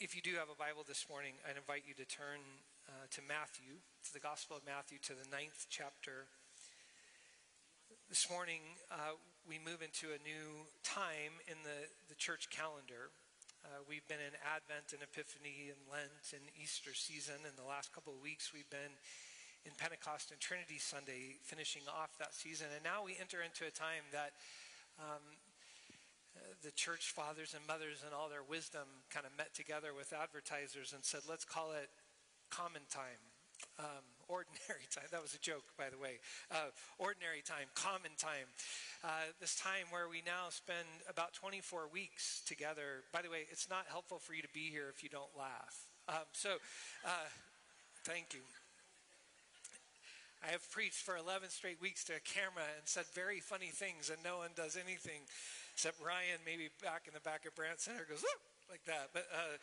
if you do have a Bible this morning, I'd invite you to turn uh, to Matthew, to the Gospel of Matthew, to the ninth chapter. This morning, uh, we move into a new time in the, the church calendar. Uh, we've been in Advent and Epiphany and Lent and Easter season. In the last couple of weeks, we've been in Pentecost and Trinity Sunday, finishing off that season. And now we enter into a time that um, the church fathers and mothers and all their wisdom kind of met together with advertisers and said, let's call it common time. Um, ordinary time. That was a joke, by the way. Uh, ordinary time, common time. Uh, this time where we now spend about 24 weeks together. By the way, it's not helpful for you to be here if you don't laugh. Um, so, uh, thank you. I have preached for 11 straight weeks to a camera and said very funny things, and no one does anything except Ryan, maybe back in the back of Brant Center, goes like that. But uh,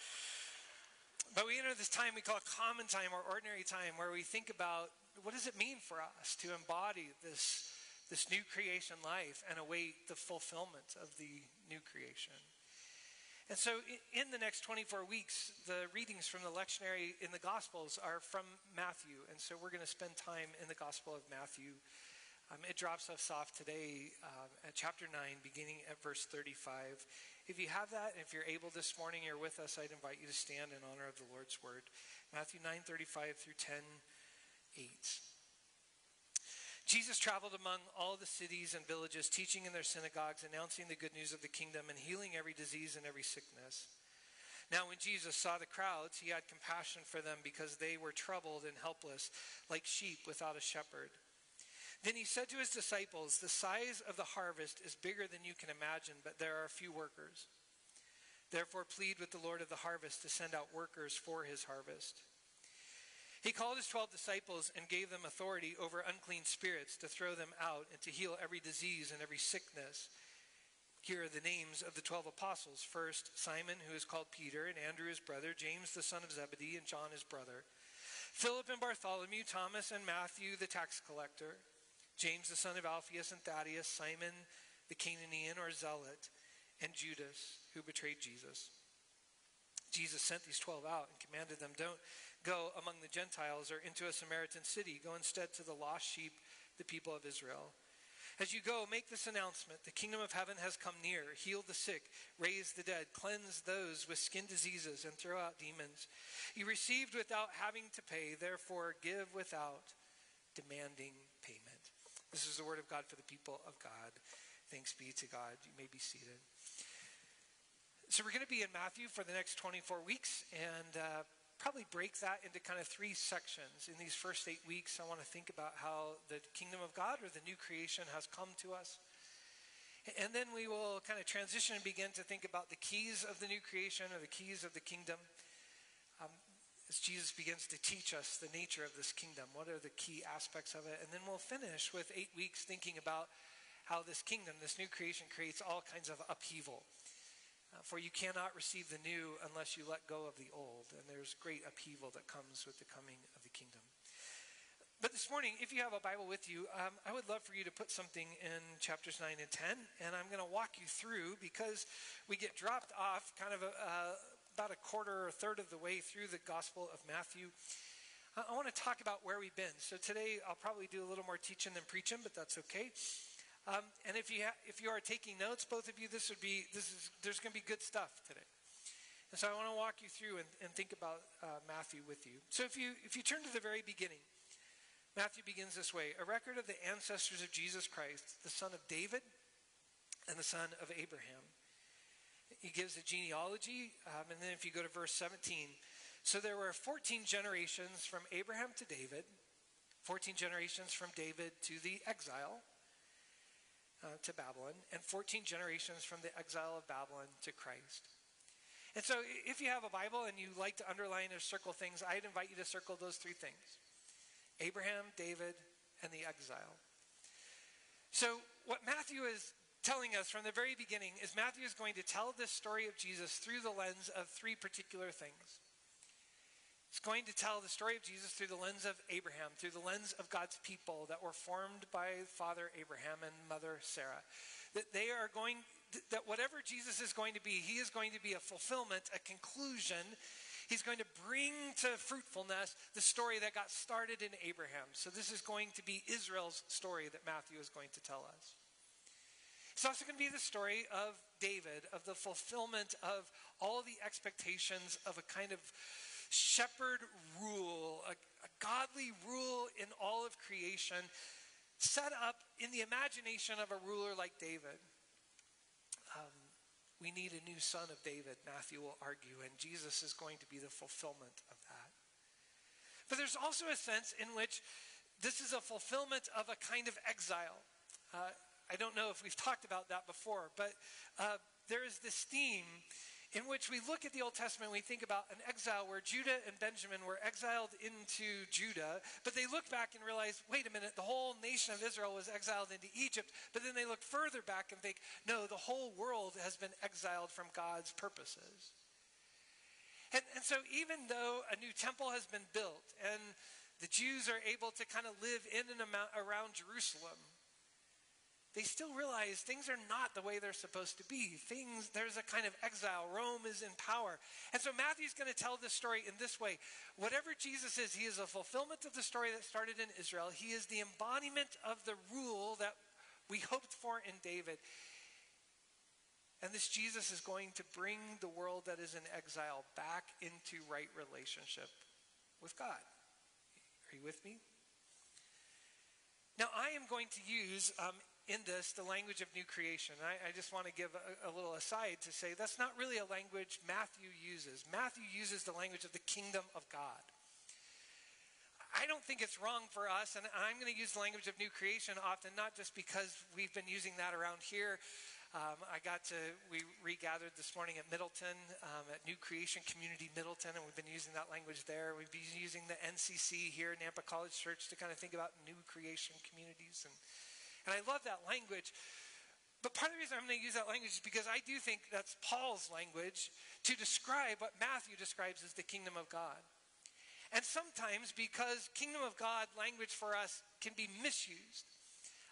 but we enter this time we call common time or ordinary time, where we think about what does it mean for us to embody this this new creation life and await the fulfillment of the new creation. And so, in the next 24 weeks, the readings from the lectionary in the Gospels are from Matthew. And so, we're going to spend time in the Gospel of Matthew. Um, it drops us off today uh, at chapter 9, beginning at verse 35. If you have that, and if you're able this morning, you're with us, I'd invite you to stand in honor of the Lord's word. Matthew 9, 35 through 10, 8. Jesus traveled among all the cities and villages, teaching in their synagogues, announcing the good news of the kingdom, and healing every disease and every sickness. Now, when Jesus saw the crowds, he had compassion for them because they were troubled and helpless, like sheep without a shepherd. Then he said to his disciples, The size of the harvest is bigger than you can imagine, but there are few workers. Therefore, plead with the Lord of the harvest to send out workers for his harvest. He called his twelve disciples and gave them authority over unclean spirits to throw them out and to heal every disease and every sickness. Here are the names of the twelve apostles. First, Simon, who is called Peter, and Andrew his brother, James the son of Zebedee, and John his brother, Philip and Bartholomew, Thomas and Matthew the tax collector, James the son of Alphaeus and Thaddeus, Simon the Cananaean or Zealot, and Judas, who betrayed Jesus. Jesus sent these 12 out and commanded them, Don't go among the Gentiles or into a Samaritan city. Go instead to the lost sheep, the people of Israel. As you go, make this announcement The kingdom of heaven has come near. Heal the sick, raise the dead, cleanse those with skin diseases, and throw out demons. You received without having to pay, therefore give without demanding. This is the word of God for the people of God. Thanks be to God. You may be seated. So, we're going to be in Matthew for the next 24 weeks and uh, probably break that into kind of three sections. In these first eight weeks, I want to think about how the kingdom of God or the new creation has come to us. And then we will kind of transition and begin to think about the keys of the new creation or the keys of the kingdom. As Jesus begins to teach us the nature of this kingdom, what are the key aspects of it? And then we'll finish with eight weeks thinking about how this kingdom, this new creation, creates all kinds of upheaval. Uh, for you cannot receive the new unless you let go of the old. And there's great upheaval that comes with the coming of the kingdom. But this morning, if you have a Bible with you, um, I would love for you to put something in chapters 9 and 10. And I'm going to walk you through because we get dropped off kind of a, uh, about a quarter or a third of the way through the Gospel of Matthew. I, want to talk about where we've been. So today, I'll probably do a little more teaching than preaching, but that's okay. Um, and if you ha- if you are taking notes, both of you, this would be this is there's going to be good stuff today. And so I want to walk you through and, and think about uh, Matthew with you. So if you if you turn to the very beginning, Matthew begins this way: a record of the ancestors of Jesus Christ, the son of David, and the son of Abraham. He gives a genealogy, um, and then if you go to verse 17, so there were 14 generations from Abraham to David, 14 generations from David to the exile uh, to Babylon, and 14 generations from the exile of Babylon to Christ. And so, if you have a Bible and you like to underline or circle things, I'd invite you to circle those three things Abraham, David, and the exile. So, what Matthew is telling us from the very beginning is Matthew is going to tell this story of Jesus through the lens of three particular things. It's going to tell the story of Jesus through the lens of Abraham, through the lens of God's people that were formed by father Abraham and mother Sarah. That they are going that whatever Jesus is going to be, he is going to be a fulfillment, a conclusion. He's going to bring to fruitfulness the story that got started in Abraham. So this is going to be Israel's story that Matthew is going to tell us. It's also going to be the story of David, of the fulfillment of all the expectations of a kind of shepherd rule, a, a godly rule in all of creation, set up in the imagination of a ruler like David. Um, we need a new son of David, Matthew will argue, and Jesus is going to be the fulfillment of that. But there's also a sense in which this is a fulfillment of a kind of exile. Uh, I don't know if we've talked about that before, but uh, there is this theme in which we look at the Old Testament, we think about an exile where Judah and Benjamin were exiled into Judah, but they look back and realize, wait a minute, the whole nation of Israel was exiled into Egypt, but then they look further back and think, no, the whole world has been exiled from God's purposes. And, and so even though a new temple has been built and the Jews are able to kind of live in and around Jerusalem, they still realize things are not the way they're supposed to be. Things, there's a kind of exile. Rome is in power. And so Matthew's going to tell this story in this way. Whatever Jesus is, he is a fulfillment of the story that started in Israel. He is the embodiment of the rule that we hoped for in David. And this Jesus is going to bring the world that is in exile back into right relationship with God. Are you with me? Now, I am going to use um, in this the language of new creation. I, I just want to give a, a, little aside to say that's not really a language Matthew uses. Matthew uses the language of the kingdom of God. I don't think it's wrong for us, and I'm going to use the language of new creation often, not just because we've been using that around here. Um, I got to, we regathered this morning at Middleton, um, at New Creation Community Middleton, and we've been using that language there. We've been using the NCC here, Nampa College Church, to kind of think about new creation communities. And and I love that language. But part of the reason I'm going to use that language is because I do think that's Paul's language to describe what Matthew describes as the kingdom of God. And sometimes because kingdom of God language for us can be misused.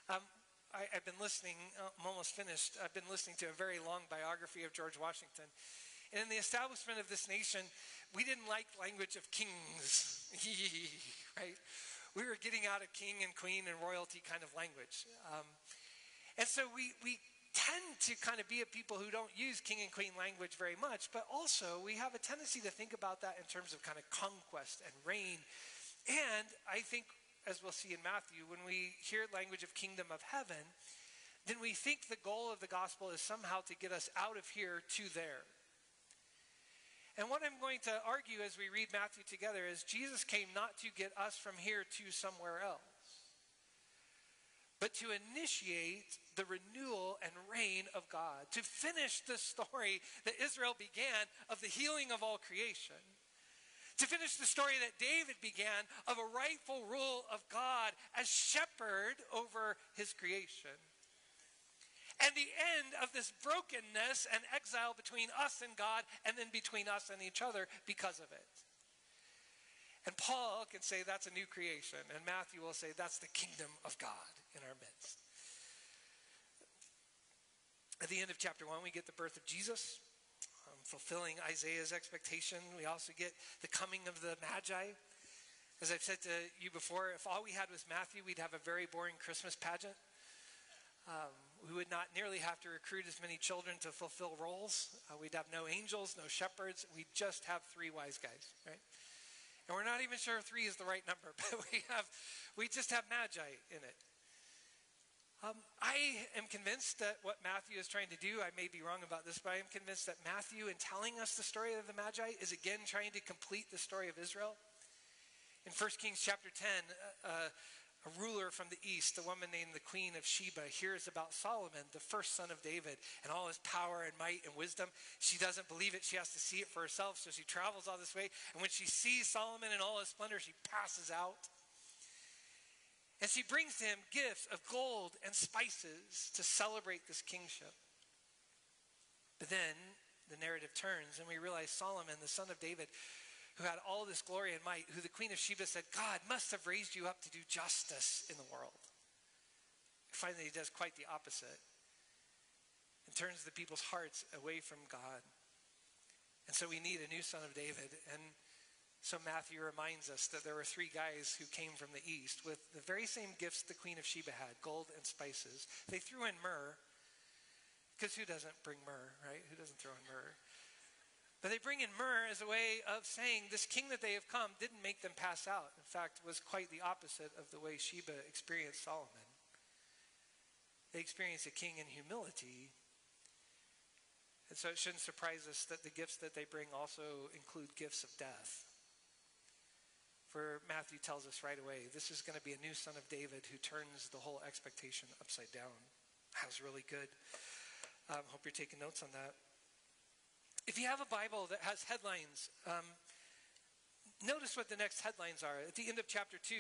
Um, I, have been listening, uh, I'm almost finished. I've been listening to a very long biography of George Washington. And in the establishment of this nation, we didn't like language of kings, right? We were getting out of king and queen and royalty kind of language. Um, and so we, we tend to kind of be a people who don't use king and queen language very much, but also we have a tendency to think about that in terms of kind of conquest and reign. And I think, as we'll see in Matthew, when we hear language of kingdom of heaven, then we think the goal of the gospel is somehow to get us out of here to there. And what I'm going to argue as we read Matthew together is Jesus came not to get us from here to somewhere else, but to initiate the renewal and reign of God, to finish the story that Israel began of the healing of all creation. To finish the story that David began of a rightful rule of God as shepherd over his creation and the end of this brokenness and exile between us and God and then between us and each other because of it. And Paul can say that's a new creation, and Matthew will say that's the kingdom of God in our midst. At the end of chapter one, we get the birth of Jesus, um, fulfilling Isaiah's expectation. We also get the coming of the Magi. As I've said to you before, if all we had was Matthew, we'd have a very boring Christmas pageant. Um, we would not nearly have to recruit as many children to fulfill roles. Uh, we'd have no angels, no shepherds. We'd just have three wise guys, right? And we're not even sure three is the right number, but we have, we just have magi in it. Um, I am convinced that what Matthew is trying to do, I may be wrong about this, but I am convinced that Matthew, in telling us the story of the Magi, is again trying to complete the story of Israel. In 1 Kings chapter 10, uh, uh, a ruler from the east, a woman named the Queen of Sheba, hears about Solomon, the first son of David, and all his power and might and wisdom. She doesn't believe it. She has to see it for herself. So she travels all this way. And when she sees Solomon in all his splendor, she passes out. And she brings him gifts of gold and spices to celebrate this kingship. But then the narrative turns, and we realize Solomon, the son of David, who had all this glory and might, who the Queen of Sheba said, God must have raised you up to do justice in the world. Finally, he does quite the opposite. And turns the people's hearts away from God. And so we need a new son of David. And so Matthew reminds us that there were three guys who came from the east with the very same gifts the Queen of Sheba had gold and spices. They threw in myrrh, because who doesn't bring myrrh, right? Who doesn't throw in myrrh? But they bring in myrrh as a way of saying this king that they have come didn't make them pass out. In fact, was quite the opposite of the way Sheba experienced Solomon. They experienced a king in humility. And so it shouldn't surprise us that the gifts that they bring also include gifts of death. For Matthew tells us right away, this is going to be a new son of David who turns the whole expectation upside down. That was really good. Um, hope you're taking notes on that. If you have a Bible that has headlines, um, notice what the next headlines are. At the end of chapter 2,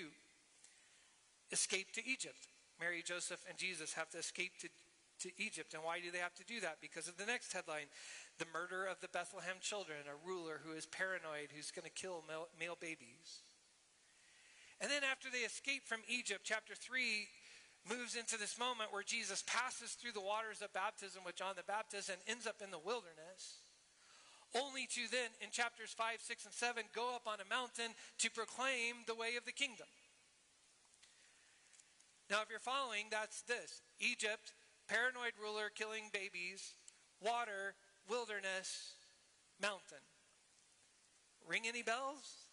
escape to Egypt. Mary, Joseph, and Jesus have to escape to, to Egypt. And why do they have to do that? Because of the next headline the murder of the Bethlehem children, a ruler who is paranoid, who's going to kill male, male babies. And then after they escape from Egypt, chapter 3 moves into this moment where Jesus passes through the waters of baptism with John the Baptist and ends up in the wilderness. Only to then, in chapters 5, 6, and 7, go up on a mountain to proclaim the way of the kingdom. Now, if you're following, that's this Egypt, paranoid ruler killing babies, water, wilderness, mountain. Ring any bells?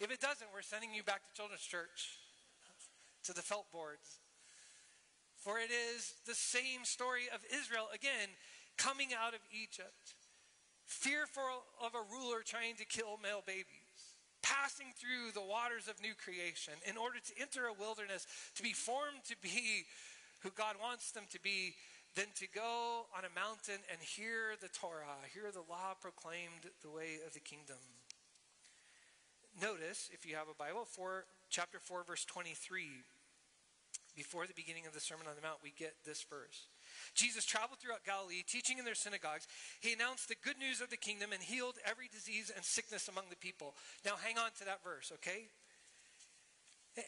If it doesn't, we're sending you back to Children's Church, to the felt boards. For it is the same story of Israel, again, coming out of Egypt, fearful of a ruler trying to kill male babies, passing through the waters of new creation in order to enter a wilderness, to be formed to be who God wants them to be, then to go on a mountain and hear the Torah, hear the law proclaimed the way of the kingdom notice, if you have a Bible, for chapter 4, verse 23. Before the beginning of the Sermon on the Mount, we get this verse. Jesus traveled throughout Galilee, teaching in their synagogues. He announced the good news of the kingdom and healed every disease and sickness among the people. Now, hang on to that verse, okay?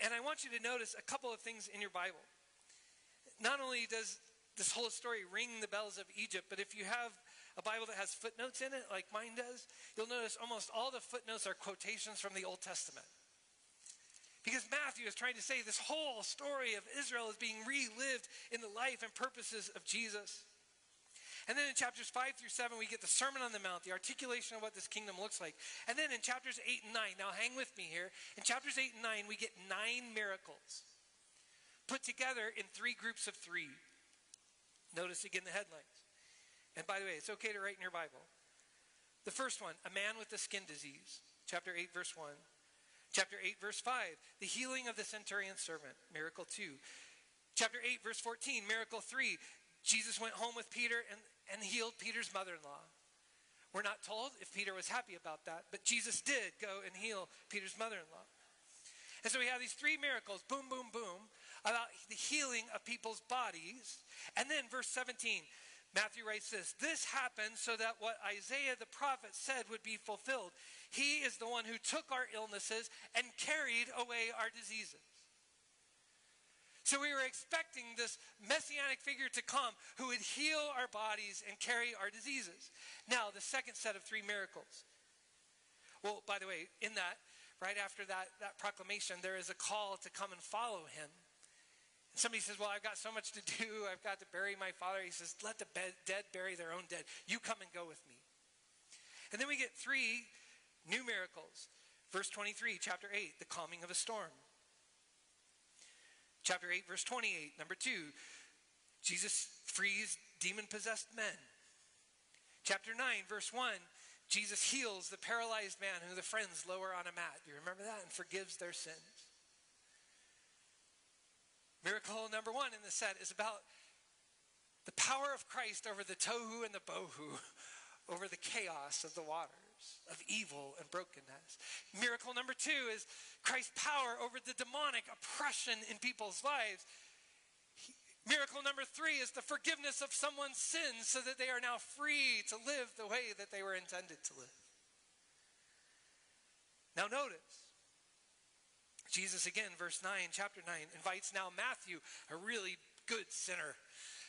And I want you to notice a couple of things in your Bible. Not only does this whole story ring the bells of Egypt, but if you have a Bible that has footnotes in it, like mine does, you'll notice almost all the footnotes are quotations from the Old Testament. Because Matthew is trying to say this whole story of Israel is being relived in the life and purposes of Jesus. And then in chapters 5 through 7, we get the Sermon on the Mount, the articulation of what this kingdom looks like. And then in chapters 8 and 9, now hang with me here. In chapters 8 and 9, we get nine miracles put together in three groups of three. Notice again the headlines and by the way, it's okay to write in your Bible. The first one, a man with a skin disease, chapter 8, verse 1. Chapter 8, verse 5, the healing of the centurion servant, miracle 2. Chapter 8, verse 14, miracle 3, Jesus went home with Peter and, and healed Peter's mother in law. We're not told if Peter was happy about that, but Jesus did go and heal Peter's mother in law. And so we have these three miracles boom, boom, boom about the healing of people's bodies. And then verse 17 Matthew writes this This happened so that what Isaiah the prophet said would be fulfilled. He is the one who took our illnesses and carried away our diseases. So we were expecting this messianic figure to come who would heal our bodies and carry our diseases. Now, the second set of three miracles. Well, by the way, in that, right after that, that proclamation, there is a call to come and follow him. Somebody says, Well, I've got so much to do. I've got to bury my father. He says, Let the dead bury their own dead. You come and go with me. And then we get three new miracles. Verse 23, chapter 8, the calming of a storm. Chapter 8, verse 28, number 2, Jesus frees demon possessed men. Chapter 9, verse 1, Jesus heals the paralyzed man who the friends lower on a mat. You remember that? And forgives their sins. Miracle number one in the set is about the power of Christ over the tohu and the bohu, over the chaos of the waters, of evil and brokenness. Miracle number two is Christ's power over the demonic oppression in people's lives. Miracle number three is the forgiveness of someone's sins so that they are now free to live the way that they were intended to live. Now, notice Jesus, again, verse 9, chapter 9, invites now Matthew, a really good sinner,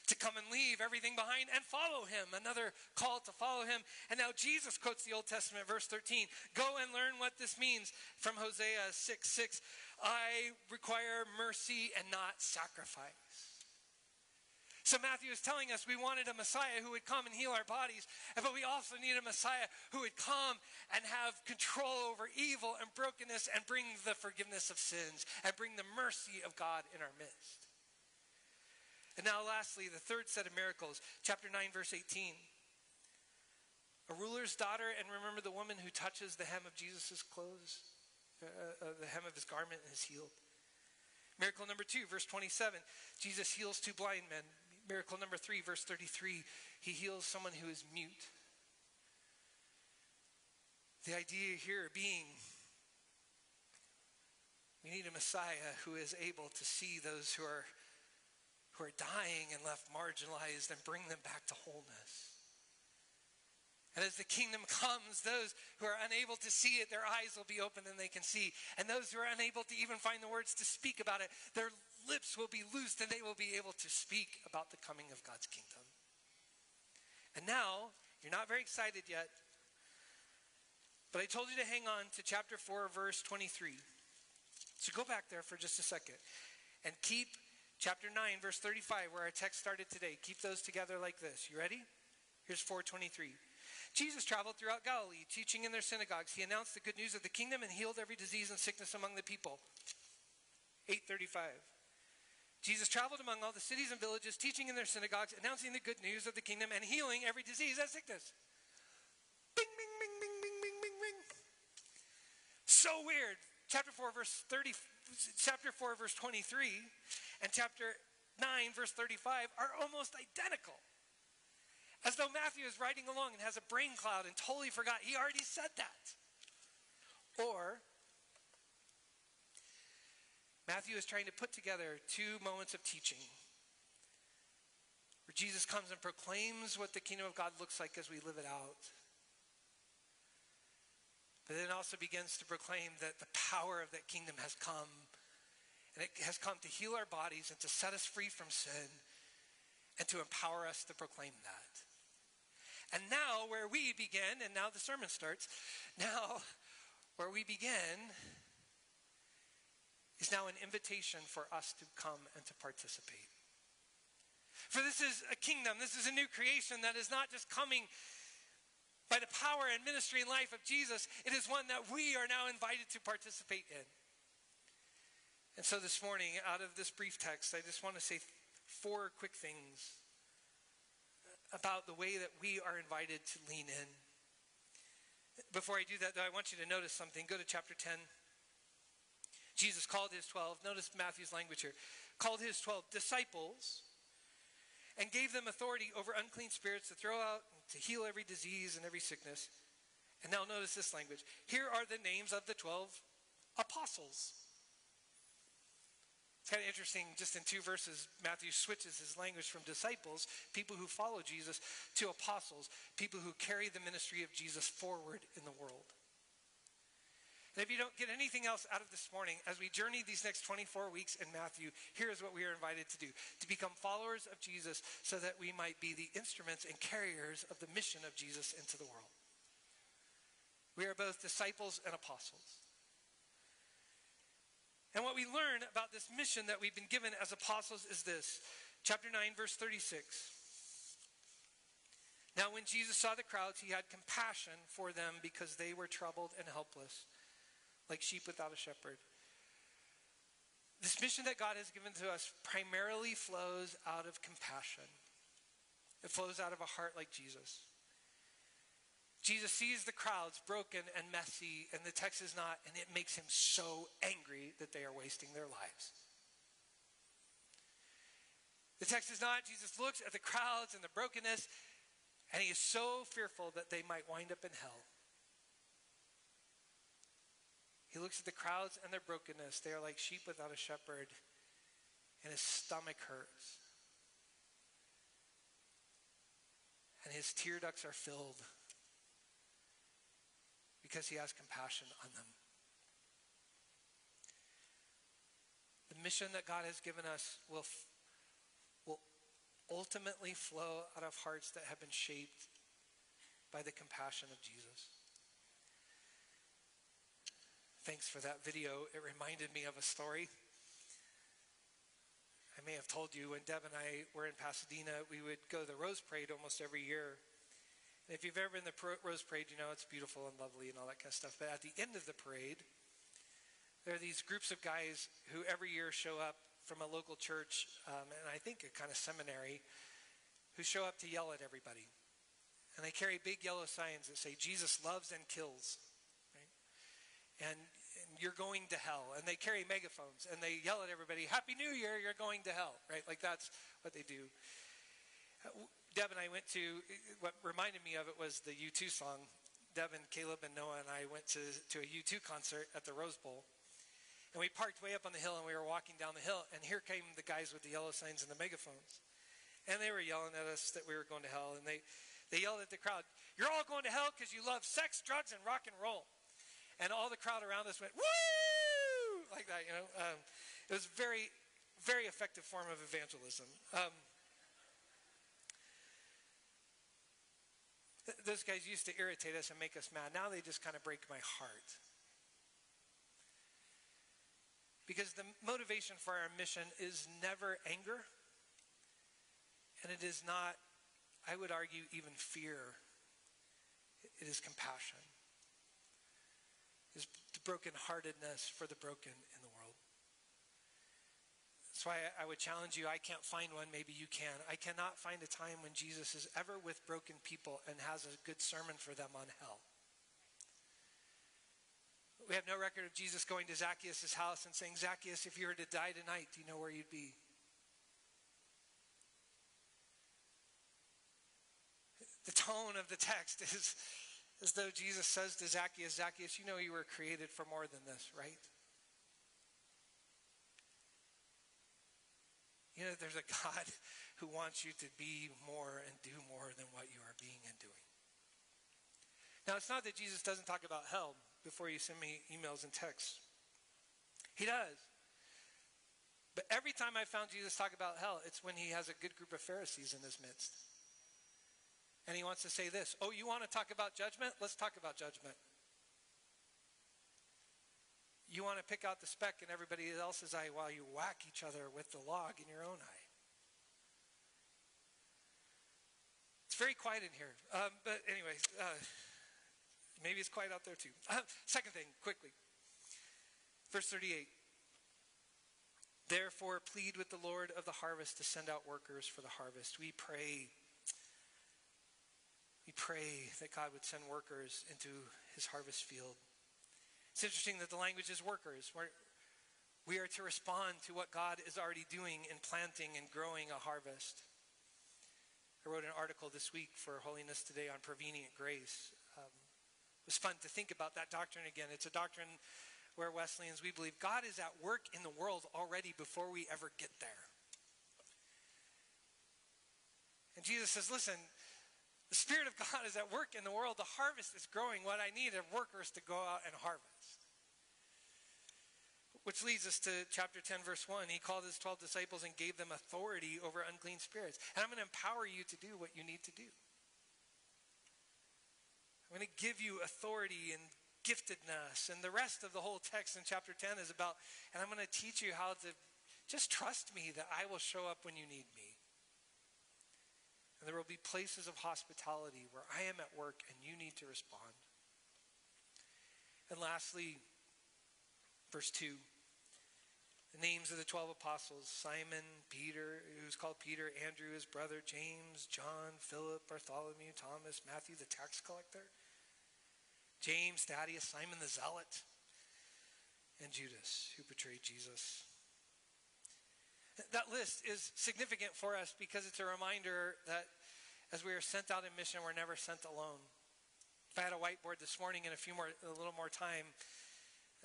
to come and leave everything behind and follow him. Another call to follow him. And now Jesus quotes the Old Testament, verse 13 Go and learn what this means from Hosea 6 6. I require mercy and not sacrifice. So Matthew is telling us we wanted a Messiah who would come and heal our bodies, but we also need a Messiah who would come and have control over evil and brokenness and bring the forgiveness of sins and bring the mercy of God in our midst. And now, lastly, the third set of miracles, chapter 9, verse 18. A ruler's daughter, and remember the woman who touches the hem of Jesus' clothes, uh, uh, the hem of his garment, and is healed. Miracle number two, verse 27. Jesus heals two blind men. Miracle number three, verse 33. He heals someone who is mute. The idea here being we need a Messiah who is able to see those who are who are dying and left marginalized and bring them back to wholeness. And as the kingdom comes, those who are unable to see it, their eyes will be open and they can see. And those who are unable to even find the words to speak about it, their lips will be loosed and they will be able to speak about the coming of God's kingdom. And now, you're not very excited yet, but I told you to hang on to chapter 4, verse 23. So go back there for just a second and keep Chapter 9, verse 35, where our text started today. Keep those together like this. You ready? Here's 423. Jesus traveled throughout Galilee, teaching in their synagogues. He announced the good news of the kingdom and healed every disease and sickness among the people. 835. Jesus traveled among all the cities and villages, teaching in their synagogues, announcing the good news of the kingdom and healing every disease and sickness. Bing, bing, bing, bing, bing, bing, bing, bing. So weird. Chapter 4, verse 30, chapter 4, verse 23 and chapter 9, verse 35 are almost identical. As though Matthew is riding along and has a brain cloud and totally forgot he already said that. Or Matthew is trying to put together two moments of teaching where Jesus comes and proclaims what the kingdom of God looks like as we live it out. But then also begins to proclaim that the power of that kingdom has come and it has come to heal our bodies and to set us free from sin and to empower us to proclaim that. And now, where we begin, and now the sermon starts, now where we begin is now an invitation for us to come and to participate. For this is a kingdom, this is a new creation that is not just coming by the power and ministry and life of Jesus, it is one that we are now invited to participate in. And so this morning, out of this brief text, I just want to say four quick things about the way that we are invited to lean in. Before I do that, though, I want you to notice something. Go to chapter 10. Jesus called his 12, notice Matthew's language here, called his 12 disciples and gave them authority over unclean spirits to throw out, to heal every disease and every sickness. And now notice this language. Here are the names of the 12 apostles. It's kind of interesting, just in two verses, Matthew switches his language from disciples, people who follow Jesus, to apostles, people who carry the ministry of Jesus forward in the world. And if you don't get anything else out of this morning, as we journey these next 24 weeks in Matthew, here is what we are invited to do to become followers of Jesus so that we might be the instruments and carriers of the mission of Jesus into the world. We are both disciples and apostles. And what we learn about this mission that we've been given as apostles is this chapter 9, verse 36. Now, when Jesus saw the crowds, he had compassion for them because they were troubled and helpless, like sheep without a shepherd. This mission that God has given to us primarily flows out of compassion, it flows out of a heart like Jesus. Jesus sees the crowds broken and messy, and the text is not, and it makes him so angry that they are wasting their lives. The text is not, Jesus looks at the crowds and the brokenness, and he is so fearful that they might wind up in hell. He looks at the crowds and their brokenness. They are like sheep without a shepherd, and his stomach hurts. And his tear ducts are filled because he has compassion on them. The mission that God has given us will, will ultimately flow out of hearts that have been shaped by the compassion of Jesus. Thanks for that video. It reminded me of a story. I may have told you when Deb and I were in Pasadena, we would go to the Rose Parade almost every year. And if you've ever been the Rose Parade, you know it's beautiful and lovely and all that kind of stuff. But at the end of the parade, there are these groups of guys who every year show up from a local church, um, and I think a kind of seminary, who show up to yell at everybody. And they carry big yellow signs that say, Jesus loves and kills and, and you're going to hell. And they carry megaphones and they yell at everybody, Happy New Year, you're going to hell, right? Like that's what they do. Deb and I went to, what reminded me of it was the U2 song. Deb and Caleb and Noah and I went to, to a U2 concert at the Rose Bowl. And we parked way up on the hill and we were walking down the hill. And here came the guys with the yellow signs and the megaphones. And they were yelling at us that we were going to hell. And they, they yelled at the crowd, You're all going to hell because you love sex, drugs, and rock and roll. And all the crowd around us went, woo! Like that, you know. Um, it was very, very effective form of evangelism. Um, th- those guys used to irritate us and make us mad. Now they just kind of break my heart. Because the motivation for our mission is never anger, and it is not, I would argue, even fear. It is compassion is the brokenheartedness for the broken in the world. That's why I would challenge you. I can't find one, maybe you can. I cannot find a time when Jesus is ever with broken people and has a good sermon for them on hell. We have no record of Jesus going to Zacchaeus' house and saying, Zacchaeus, if you were to die tonight, do you know where you'd be? The tone of the text is as though Jesus says to Zacchaeus, Zacchaeus, you know you were created for more than this, right? You know, there's a God who wants you to be more and do more than what you are being and doing. Now, it's not that Jesus doesn't talk about hell before you send me emails and texts. He does. But every time I found Jesus talk about hell, it's when he has a good group of Pharisees in his midst. And he wants to say this Oh, you want to talk about judgment? Let's talk about judgment. You want to pick out the speck in everybody else's eye while you whack each other with the log in your own eye. It's very quiet in here. Um, but anyway, uh, maybe it's quiet out there too. Uh, second thing, quickly. Verse 38. Therefore, plead with the Lord of the harvest to send out workers for the harvest. We pray we pray that God would send workers into his harvest field. It's interesting that the language is workers. We're, we are to respond to what God is already doing in planting and growing a harvest. I wrote an article this week for Holiness Today on prevenient grace. Um, it was fun to think about that doctrine again. It's a doctrine where Wesleyans, we believe God is at work in the world already before we ever get there. And Jesus says, listen, the Spirit of God is at work in the world. The harvest is growing. What I need are workers to go out and harvest. Which leads us to chapter 10, verse 1. He called his 12 disciples and gave them authority over unclean spirits. And I'm going to empower you to do what you need to do. I'm going to give you authority and giftedness. And the rest of the whole text in chapter 10 is about, and I'm going to teach you how to just trust me that I will show up when you need me. And there will be places of hospitality where I am at work and you need to respond. And lastly, verse 2 the names of the 12 apostles Simon, Peter, who's called Peter, Andrew, his brother, James, John, Philip, Bartholomew, Thomas, Matthew, the tax collector, James, Thaddeus, Simon the zealot, and Judas, who betrayed Jesus. That list is significant for us because it's a reminder that as we are sent out in mission, we're never sent alone. If I had a whiteboard this morning and a few more, a little more time,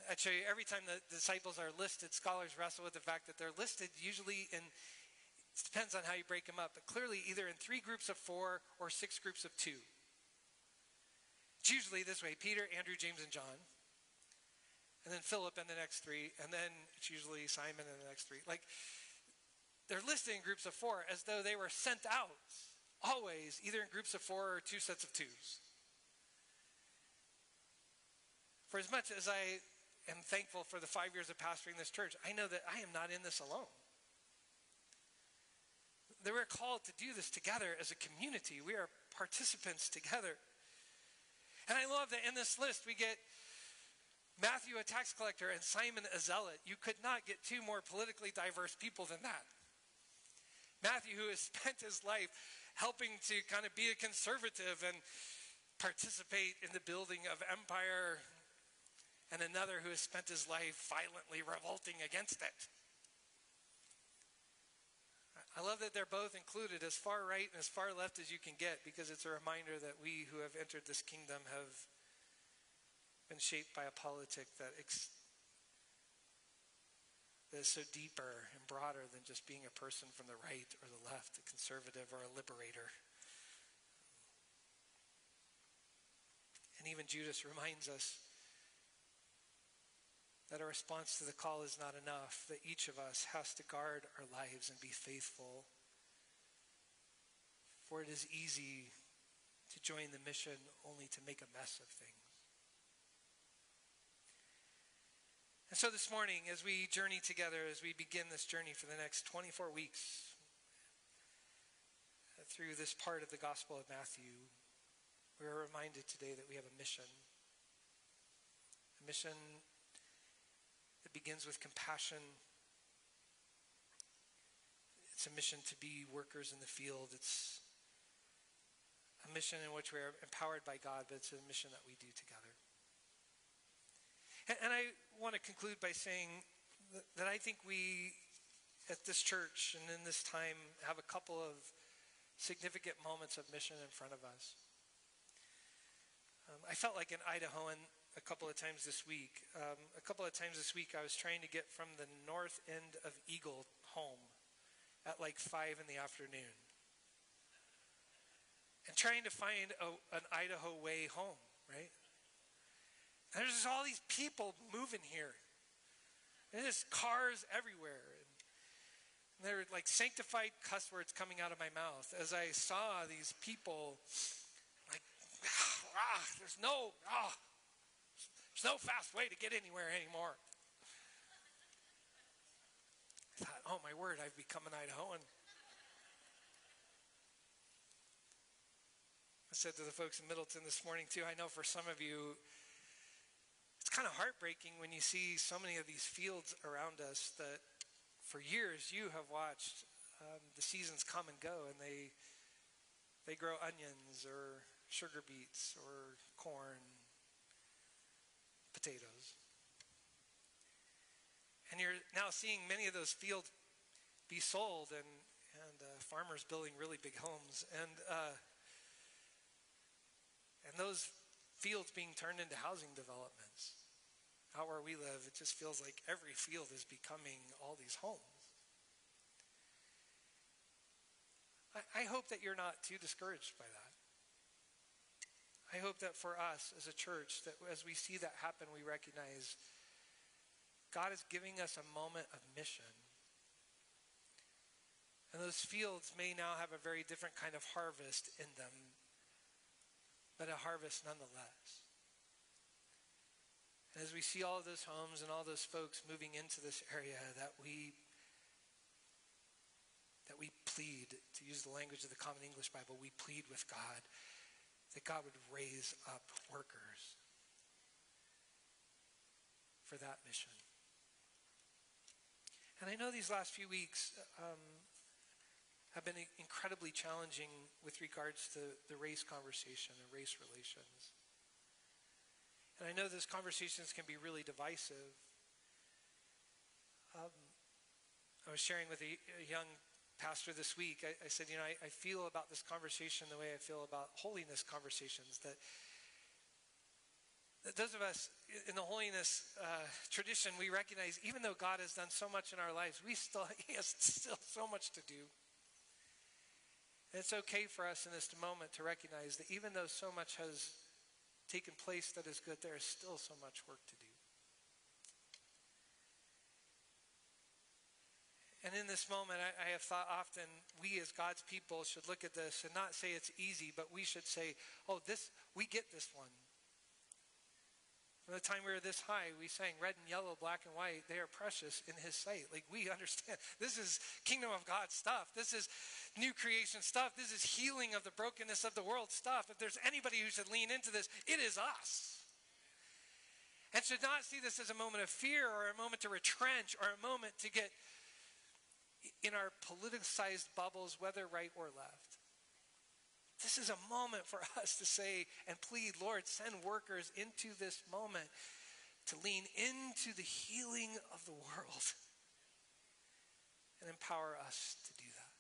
I'd show you every time the disciples are listed, scholars wrestle with the fact that they're listed usually in, it depends on how you break them up, but clearly either in three groups of four or six groups of two. It's usually this way Peter, Andrew, James, and John. And then Philip and the next three. And then it's usually Simon and the next three. Like, they're listed in groups of four as though they were sent out always, either in groups of four or two sets of twos. For as much as I am thankful for the five years of pastoring this church, I know that I am not in this alone. That we're called to do this together as a community. We are participants together. And I love that in this list we get Matthew, a tax collector, and Simon, a zealot. You could not get two more politically diverse people than that. Matthew, who has spent his life helping to kind of be a conservative and participate in the building of empire and another who has spent his life violently revolting against it. I love that they're both included as far right and as far left as you can get because it's a reminder that we who have entered this kingdom have been shaped by a politic that, that is so deeper and broader than just being a person from the right or the left, a conservative or a liberator. And even Judas reminds us that our response to the call is not enough, that each of us has to guard our lives and be faithful. For it is easy to join the mission only to make a mess of things. And so this morning, as we journey together, as we begin this journey for the next 24 weeks uh, through this part of the Gospel of Matthew, we are reminded today that we have a mission. A mission that begins with compassion. It's a mission to be workers in the field. It's a mission in which we are empowered by God, but it's a mission that we do together. And, and I want to conclude by saying that, I think we at this church and in this time have a couple of significant moments of mission in front of us. Um, I felt like an Idahoan a couple of times this week. Um, a couple of times this week, I was trying to get from the north end of Eagle home at like five in the afternoon, and trying to find a, an Idaho way home. Right? And there's just all these people moving here. There's just cars everywhere. And there were like sanctified cuss words coming out of my mouth as I saw these people like, ah, there's no, ah, there's no fast way to get anywhere anymore. I thought, oh my word, I've become an Idahoan. I said to the folks in Middleton this morning too, I know for some of you, it's kind of heartbreaking when you see so many of these fields around us that for years you have watched um, the seasons come and go and they they grow onions or sugar beets or corn potatoes. And you're now seeing many of those fields be sold and, and uh, farmers building really big homes. And, uh, and those fields being turned into housing developments. Out where we live, it just feels like every field is becoming all these homes. I, I hope that you're not too discouraged by that. I hope that for us as a church, that as we see that happen, we recognize God is giving us a moment of mission. And those fields may now have a very different kind of harvest in them, but a harvest nonetheless. And as we see all those homes and all those folks moving into this area, that we that we plead, to use the language of the Common English Bible, we plead with God that God would raise up workers for that mission. And I know these last few weeks um, have been incredibly challenging with regards to the race conversation and race relations. And I know those conversations can be really divisive. Um, I was sharing with a, a young pastor this week, I, I said, you know, I, I, feel about this conversation the way I feel about holiness conversations. That, those of us in the holiness uh, tradition, we recognize even though God has done so much in our lives, we still He has still so much to do. And it's okay for us in this moment to recognize that even though so much has taken place that is good, there is still so much work to do. And in this moment, I, I, have thought often we as God's people should look at this and not say it's easy, but we should say, oh, this, we get this one. The time we were this high, we sang red and yellow, black and white. They are precious in His sight. Like we understand, this is kingdom of God stuff. This is new creation stuff. This is healing of the brokenness of the world stuff. If there's anybody who should lean into this, it is us. And should not see this as a moment of fear or a moment to retrench or a moment to get in our politicized bubbles, whether right or left. This is a moment for us to say and plead, Lord, send workers into this moment to lean into the healing of the world and empower us to do that.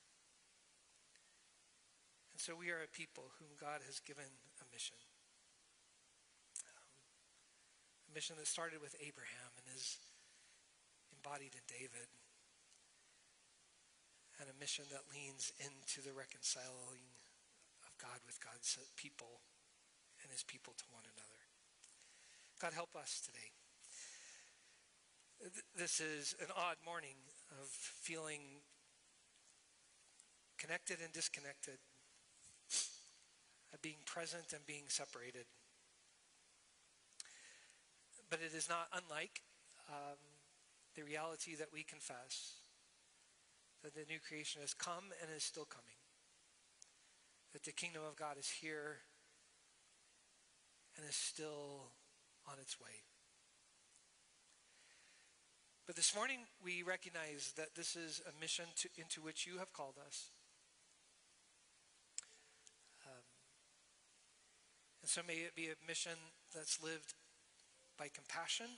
And so we are a people whom God has given a mission. Um, a mission that started with Abraham and is embodied in David and a mission that leans into the reconciling God with God's people and his people to one another. God, help us today. This is an odd morning of feeling connected and disconnected, of being present and being separated. But it is not unlike um, the reality that we confess that the new creation has come and is still coming. That the kingdom of God is here and is still on its way. But this morning, we recognize that this is a mission to, into which you have called us. Um, and so may it be a mission that's lived by compassion,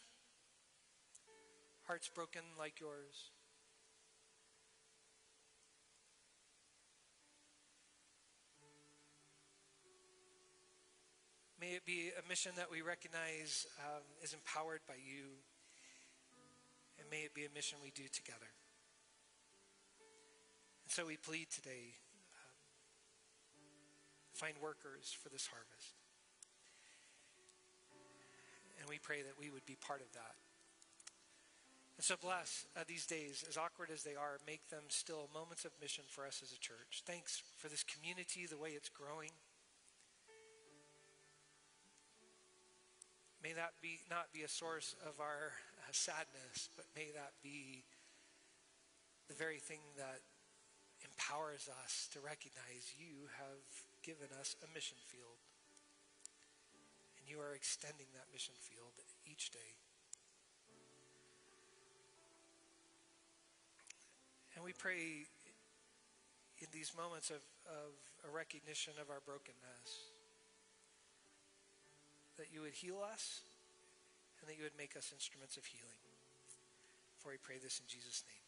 hearts broken like yours May it be a mission that we recognize um, is empowered by you. And may it be a mission we do together. And so we plead today um, find workers for this harvest. And we pray that we would be part of that. And so bless uh, these days, as awkward as they are, make them still moments of mission for us as a church. Thanks for this community, the way it's growing. May that be not be a source of our uh, sadness, but may that be the very thing that empowers us to recognize you have given us a mission field. And you are extending that mission field each day. And we pray in these moments of, of a recognition of our brokenness that you would heal us and that you would make us instruments of healing. For we pray this in Jesus' name.